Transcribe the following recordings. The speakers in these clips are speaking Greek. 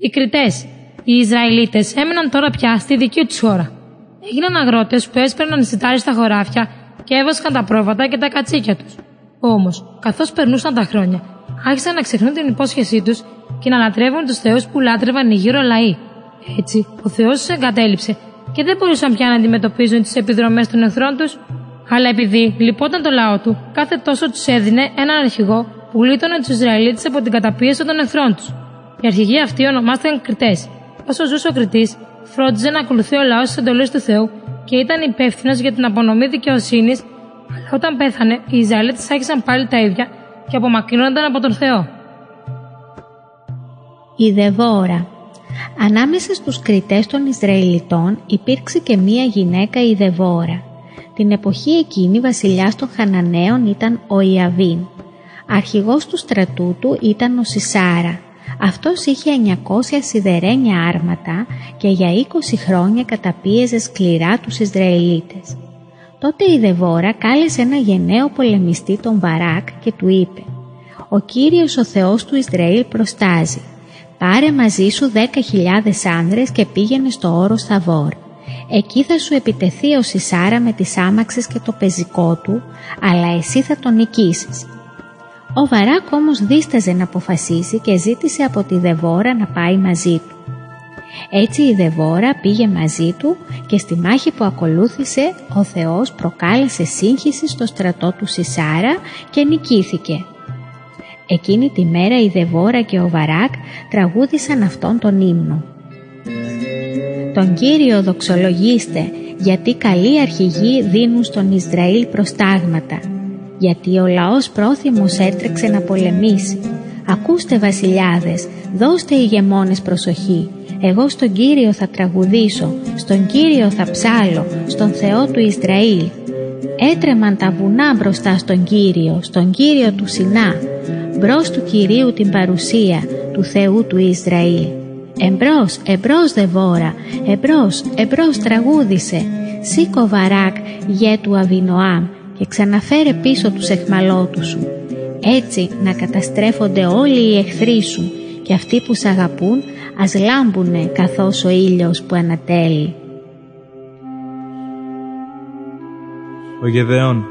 Οι Κριτέ, οι Ισραηλίτες, έμεναν τώρα πια στη δική τους χώρα. Έγιναν αγρότες που έσπερναν σιτάρι στα χωράφια και έβασκαν τα πρόβατα και τα κατσίκια τους. Όμως, καθώς περνούσαν τα χρόνια, άρχισαν να ξεχνούν την υπόσχεσή τους και να λατρεύουν τους θεούς που λάτρευαν οι γύρω λαοί. Έτσι, ο Θεός τους εγκατέλειψε και δεν μπορούσαν πια να αντιμετωπίζουν τις επιδρομές των εχθρών τους. Αλλά επειδή λυπόταν το λαό του, κάθε τόσο τους έδινε έναν αρχηγό που γλίτωνε τους Ισραηλίτες από την καταπίεση των εχθρών τους. Οι αρχηγοί αυτοί ονομάστηκαν Κριτέ. Όσο ζούσε ο Κριτή, φρόντιζε να ακολουθεί ο λαός τι εντολές του Θεού και ήταν υπεύθυνος για την απονομή δικαιοσύνης, αλλά όταν πέθανε, οι Ισραηλίτες άρχισαν πάλι τα ίδια και απομακρύνονταν από τον Θεό. Η Δεβόρα Ανάμεσα στους κριτές των Ισραηλιτών υπήρξε και μία γυναίκα η Δεβόρα. Την εποχή εκείνη βασιλιάς των Χαναναίων ήταν ο Ιαβίν. Αρχηγός του στρατού του ήταν ο Σισάρα. Αυτός είχε 900 σιδερένια άρματα και για 20 χρόνια καταπίεζε σκληρά τους Ισραηλίτες. Τότε η Δεβόρα κάλεσε ένα γενναίο πολεμιστή τον Βαράκ και του είπε «Ο Κύριος ο Θεός του Ισραήλ προστάζει. Πάρε μαζί σου 10.000 άνδρες και πήγαινε στο όρος Θαβόρ. Εκεί θα σου επιτεθεί ο Σισάρα με τις άμαξες και το πεζικό του, αλλά εσύ θα τον νικήσεις. Ο Βαράκ όμως δίσταζε να αποφασίσει και ζήτησε από τη Δεβόρα να πάει μαζί του. Έτσι η Δεβόρα πήγε μαζί του και στη μάχη που ακολούθησε ο Θεός προκάλεσε σύγχυση στο στρατό του Σισάρα και νικήθηκε. Εκείνη τη μέρα η Δεβόρα και ο Βαράκ τραγούδησαν αυτόν τον ύμνο. Τον Κύριο δοξολογήστε γιατί καλοί αρχηγοί δίνουν στον Ισραήλ προστάγματα γιατί ο λαός πρόθυμος έτρεξε να πολεμήσει. Ακούστε βασιλιάδες, δώστε ηγεμόνες προσοχή. Εγώ στον Κύριο θα τραγουδήσω, στον Κύριο θα ψάλω, στον Θεό του Ισραήλ. Έτρεμαν τα βουνά μπροστά στον Κύριο, στον Κύριο του Σινά, μπρος του Κυρίου την παρουσία του Θεού του Ισραήλ. Εμπρός, εμπρός Δεβόρα, εμπρός, εμπρός τραγούδισε, σήκω βαράκ γέ του Αβινοάμ, και ξαναφέρε πίσω τους εχμαλώτους σου. Έτσι να καταστρέφονται όλοι οι εχθροί σου και αυτοί που σ' αγαπούν ας λάμπουνε καθώς ο ήλιος που ανατέλει. Ο Γεδεών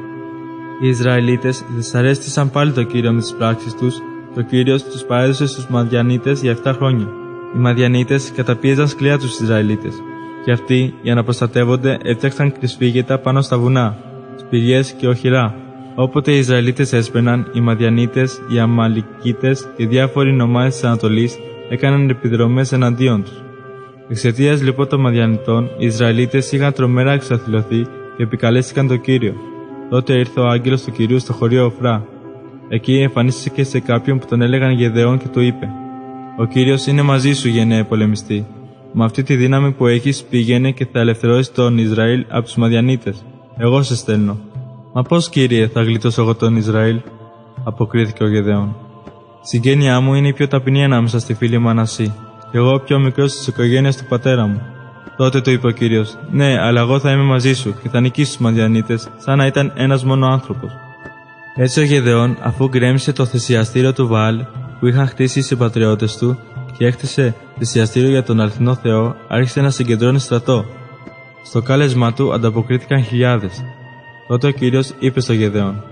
Οι Ισραηλίτες δυσαρέστησαν πάλι το Κύριο με τις πράξεις τους και ο Κύριος τους παρέδωσε στους Μαδιανίτες για 7 χρόνια. Οι Μαδιανίτες καταπίεζαν σκληρά τους Ισραηλίτες και αυτοί για να προστατεύονται έφτιαξαν κρυσφύγετα πάνω στα βουνά σπηλιές και οχυρά. Όποτε οι Ισραηλίτες έσπαιναν, οι Μαδιανίτες, οι Αμαλικίτες και διάφοροι νομάδες της Ανατολής έκαναν επιδρομές εναντίον τους. Εξαιτίας λοιπόν των Μαδιανιτών, οι Ισραηλίτες είχαν τρομερά εξαθλωθεί και επικαλέστηκαν τον κύριο. Τότε ήρθε ο άγγελος του κυρίου στο χωρίο Οφρά. Εκεί εμφανίστηκε σε κάποιον που τον έλεγαν Γεδεών και του είπε: Ο κύριος είναι μαζί σου, γενναίε πολεμιστή. Με αυτή τη δύναμη που έχεις, πήγαινε και θα ελευθερώσεις τον Ισραήλ από τους Μαδιανίτες. Εγώ σε στέλνω. Μα πώς, κύριε, θα γλιτώσω εγώ τον Ισραήλ, αποκρίθηκε ο Γεδεών. Συγγένειά μου είναι η πιο ταπεινή ανάμεσα στη φίλη μου Ανασή, και εγώ ο πιο μικρός της οικογένειας του πατέρα μου. Τότε του είπε ο κύριος: Ναι, αλλά εγώ θα είμαι μαζί σου και θα νικήσω τους Μαδιανίτες, σαν να ήταν ένας μόνο άνθρωπος. Έτσι ο Γεδεών, αφού γκρέμισε το θυσιαστήριο του Βαλ που είχαν χτίσει οι συμπατριώτες του και έκτισε θυσιαστήριο για τον αληθινό Θεό, άρχισε να συγκεντρώνει στρατό στο κάλεσμά του ανταποκρίθηκαν χιλιάδες. Τότε ο κύριος είπε στο Γεδεόν: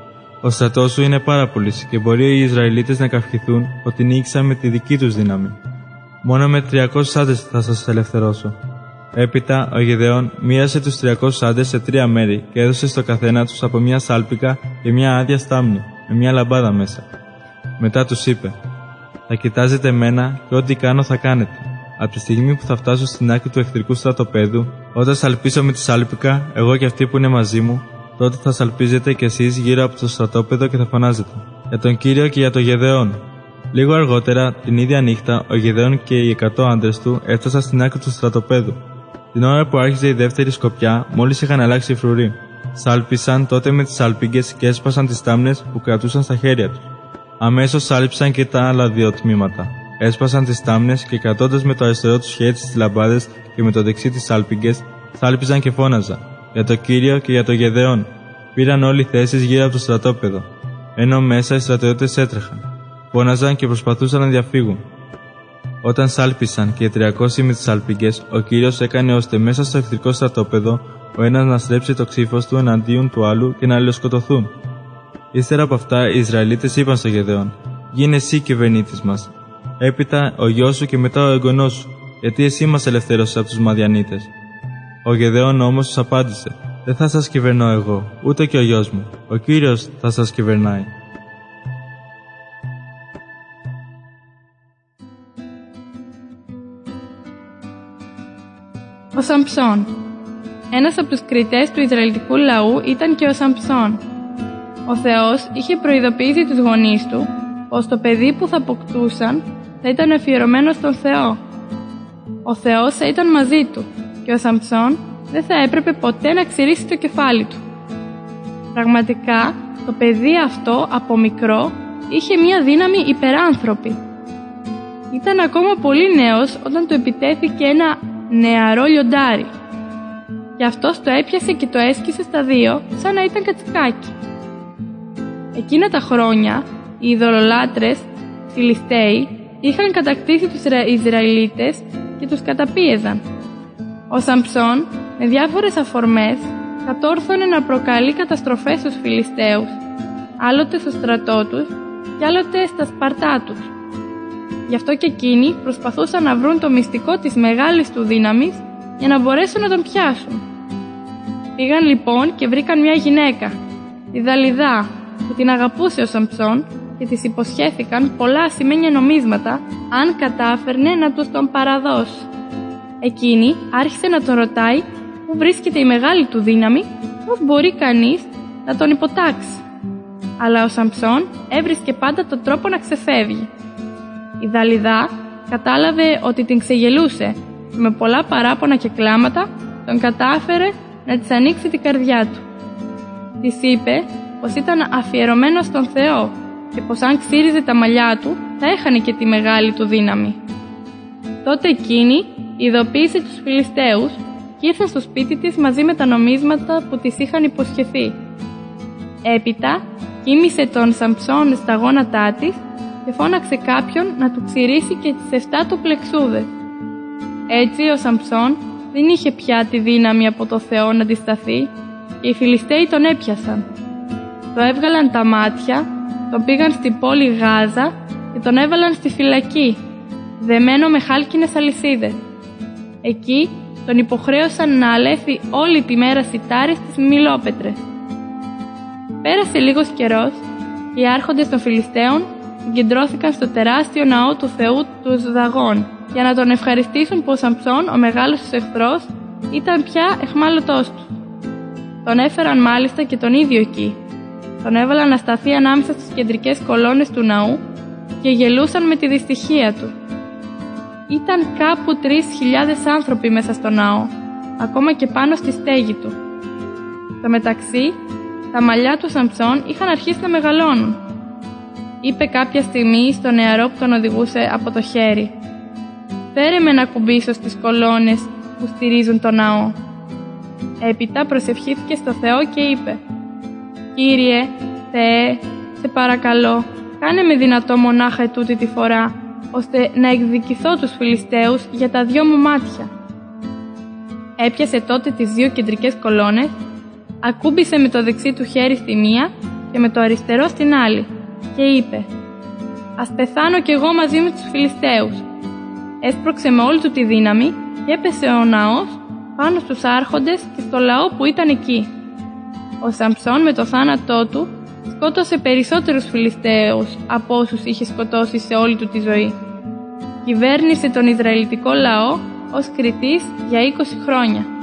Ο στρατός σου είναι πάρα πολύς και μπορεί οι Ισραηλίτες να καυχηθούν ότι νίκησαν με τη δική τους δύναμη. Μόνο με 300 άντρες θα σας ελευθερώσω. Έπειτα ο Γεδεόν μοίρασε τους 300 άντρες σε τρία μέρη και έδωσε στο καθένα τους από μια σάλπικα και μια άδεια στάμνη με μια λαμπάδα μέσα. Μετά τους είπε: Θα κοιτάζετε μένα και ό,τι κάνω θα κάνετε. Από τη στιγμή που θα φτάσω στην άκρη του εχθρικού στρατοπέδου, όταν σαλπίσω με τη σάλπικα, εγώ και αυτοί που είναι μαζί μου, τότε θα σαλπίζετε κι εσείς γύρω από το στρατόπεδο και θα φωνάζετε. Για τον κύριο και για το Γεδεόν. Λίγο αργότερα, την ίδια νύχτα, ο Γεδεόν και οι 100 άντρες του έφτασαν στην άκρη του στρατοπέδου. Την ώρα που άρχιζε η δεύτερη σκοπιά, μόλις είχαν αλλάξει οι φρουροί. Σάλπισαν τότε με τις σάλπιγγε και έσπασαν τις τάμνες που κρατούσαν στα χέρια τους. Αμέσως σάλπισαν και τα άλλα δύο τμήματα. Έσπασαν τις τάμνε και κρατώντας με το αριστερό τους χέρι τις λαμπάδες και με το δεξί τις άλπιγγε, σάλπιζαν και φώναζαν για το κύριο και για το γεδεόν. Πήραν όλοι θέσεις γύρω από το στρατόπεδο, ενώ μέσα οι στρατιώτες έτρεχαν. Φώναζαν και προσπαθούσαν να διαφύγουν. Όταν σάλπισαν και οι 300 με τις σαλπικέ, ο κύριος έκανε ώστε μέσα στο εχθρικό στρατόπεδο ο ένας να στρέψει το ξύφος του εναντίον του άλλου και να αλληλοσκοτωθούν. Ύστερα από αυτά, οι Ισραηλίτες είπαν στο Γεδεόν: Γίνε εσύ κυβερνήτη μας. Έπειτα ο γιος σου και μετά ο εγγονός σου, γιατί εσύ μας ελευθέρωσε από τους Μαδιανίτες. Ο Γεδεόν όμως τους απάντησε: Δεν θα σας κυβερνώ εγώ, ούτε και ο γιος μου. Ο κύριος θα σας κυβερνάει. Ο Σαμψόν Ένας από τους κριτές του Ισραηλιτικού λαού ήταν και ο Σαμψόν. Ο Θεός είχε προειδοποιήσει τους γονείς του πως το παιδί που θα αποκτούσαν θα ήταν αφιερωμένος στον Θεό. Ο Θεός θα ήταν μαζί του και ο Σαμψόν δεν θα έπρεπε ποτέ να ξηρίσει το κεφάλι του. Πραγματικά, το παιδί αυτό από μικρό είχε μία δύναμη υπεράνθρωπη. Ήταν ακόμα πολύ νέος όταν του επιτέθηκε ένα νεαρό λιοντάρι. Γι' αυτό το έπιασε και το έσκησε στα δύο σαν να ήταν κατσικάκι. Εκείνα τα χρόνια οι ειδωλολάτρες Φιλιστέοι είχαν κατακτήσει τους Ισραηλίτες και τους καταπίεζαν. Ο Σαμψόν με διάφορες αφορμές κατόρθωνε να προκαλεί καταστροφές στους Φιλιστέους, άλλοτε στο στρατό τους και άλλοτε στα σπαρτά τους. Γι' αυτό και εκείνοι προσπαθούσαν να βρουν το μυστικό της μεγάλης του δύναμης για να μπορέσουν να τον πιάσουν. Πήγαν λοιπόν και βρήκαν μια γυναίκα, τη Δαλιδά, που την αγαπούσε ο Σαμψόν και της υποσχέθηκαν πολλά σημαίνια νομίσματα αν κατάφερνε να τους τον παραδώσει. Εκείνη άρχισε να τον ρωτάει πού βρίσκεται η μεγάλη του δύναμη, πώς μπορεί κανείς να τον υποτάξει; Αλλά ο Σαμψόν έβρισκε πάντα τον τρόπο να ξεφεύγει. Η Δαλιδά κατάλαβε ότι την ξεγελούσε και με πολλά παράπονα και κλάματα τον κατάφερε να της ανοίξει την καρδιά του. Της είπε πως ήταν αφιερωμένος στον Θεό και πως αν ξύριζε τα μαλλιά του θα έχανε και τη μεγάλη του δύναμη. Τότε εκείνη ειδοποίησε τους Φιλιστέους και ήρθε στο σπίτι της μαζί με τα νομίσματα που της είχαν υποσχεθεί. Έπειτα κοίμησε τον Σαμψόν στα γόνατά της και φώναξε κάποιον να του ξηρίσει και τις 7 του πλεξούδες. Έτσι ο Σαμψόν δεν είχε πια τη δύναμη από το Θεό να αντισταθεί και οι Φιλιστέοι τον έπιασαν. Το έβγαλαν τα μάτια, τον πήγαν στην πόλη Γάζα και τον έβαλαν στη φυλακή, δεμένο με χάλκινες αλυσίδες. Εκεί τον υποχρέωσαν να αλέθει όλη τη μέρα σιτάρι στις μιλόπετρες. Πέρασε λίγος καιρός και οι άρχοντες των Φιλιστέων συγκεντρώθηκαν στο τεράστιο ναό του Θεού τους Δαγών για να τον ευχαριστήσουν που ο Σαμψόν, ο μεγάλος τους εχθρός, ήταν πια εχμάλωτός τους. Τον έφεραν μάλιστα και τον ίδιο εκεί. Τον έβαλαν να σταθεί ανάμεσα στις κεντρικές κολόνες του ναού και γελούσαν με τη δυστυχία του. Ήταν κάπου τρεις χιλιάδες άνθρωποι μέσα στο ναό, ακόμα και πάνω στη στέγη του. Στο μεταξύ, τα μαλλιά του Σαμψόν είχαν αρχίσει να μεγαλώνουν. Είπε κάποια στιγμή στο νεαρό που τον οδηγούσε από το χέρι. «Φέρε με να κουμπίσω στις κολόνες που στηρίζουν το ναό». Έπειτα προσευχήθηκε στο Θεό και είπε «Κύριε, Θεέ, σε παρακαλώ, κάνε με δυνατό μονάχα ετούτη τη φορά, ώστε να εκδικηθώ τους Φιλιστέους για τα δυο μου μάτια». Έπιασε τότε τις δύο κεντρικές κολόνες, ακούμπησε με το δεξί του χέρι στη μία και με το αριστερό στην άλλη και είπε «Ας πεθάνω κι εγώ μαζί με τους Φιλιστέους». Έσπρωξε με όλη του τη δύναμη και έπεσε ο ναός πάνω στους άρχοντες και στο λαό που ήταν εκεί. Ο Σαμψόν με το θάνατό του σκότωσε περισσότερους Φιλιστέους από όσους είχε σκοτώσει σε όλη του τη ζωή. Κυβέρνησε τον Ισραηλιτικό λαό ως κριτής για 20 χρόνια.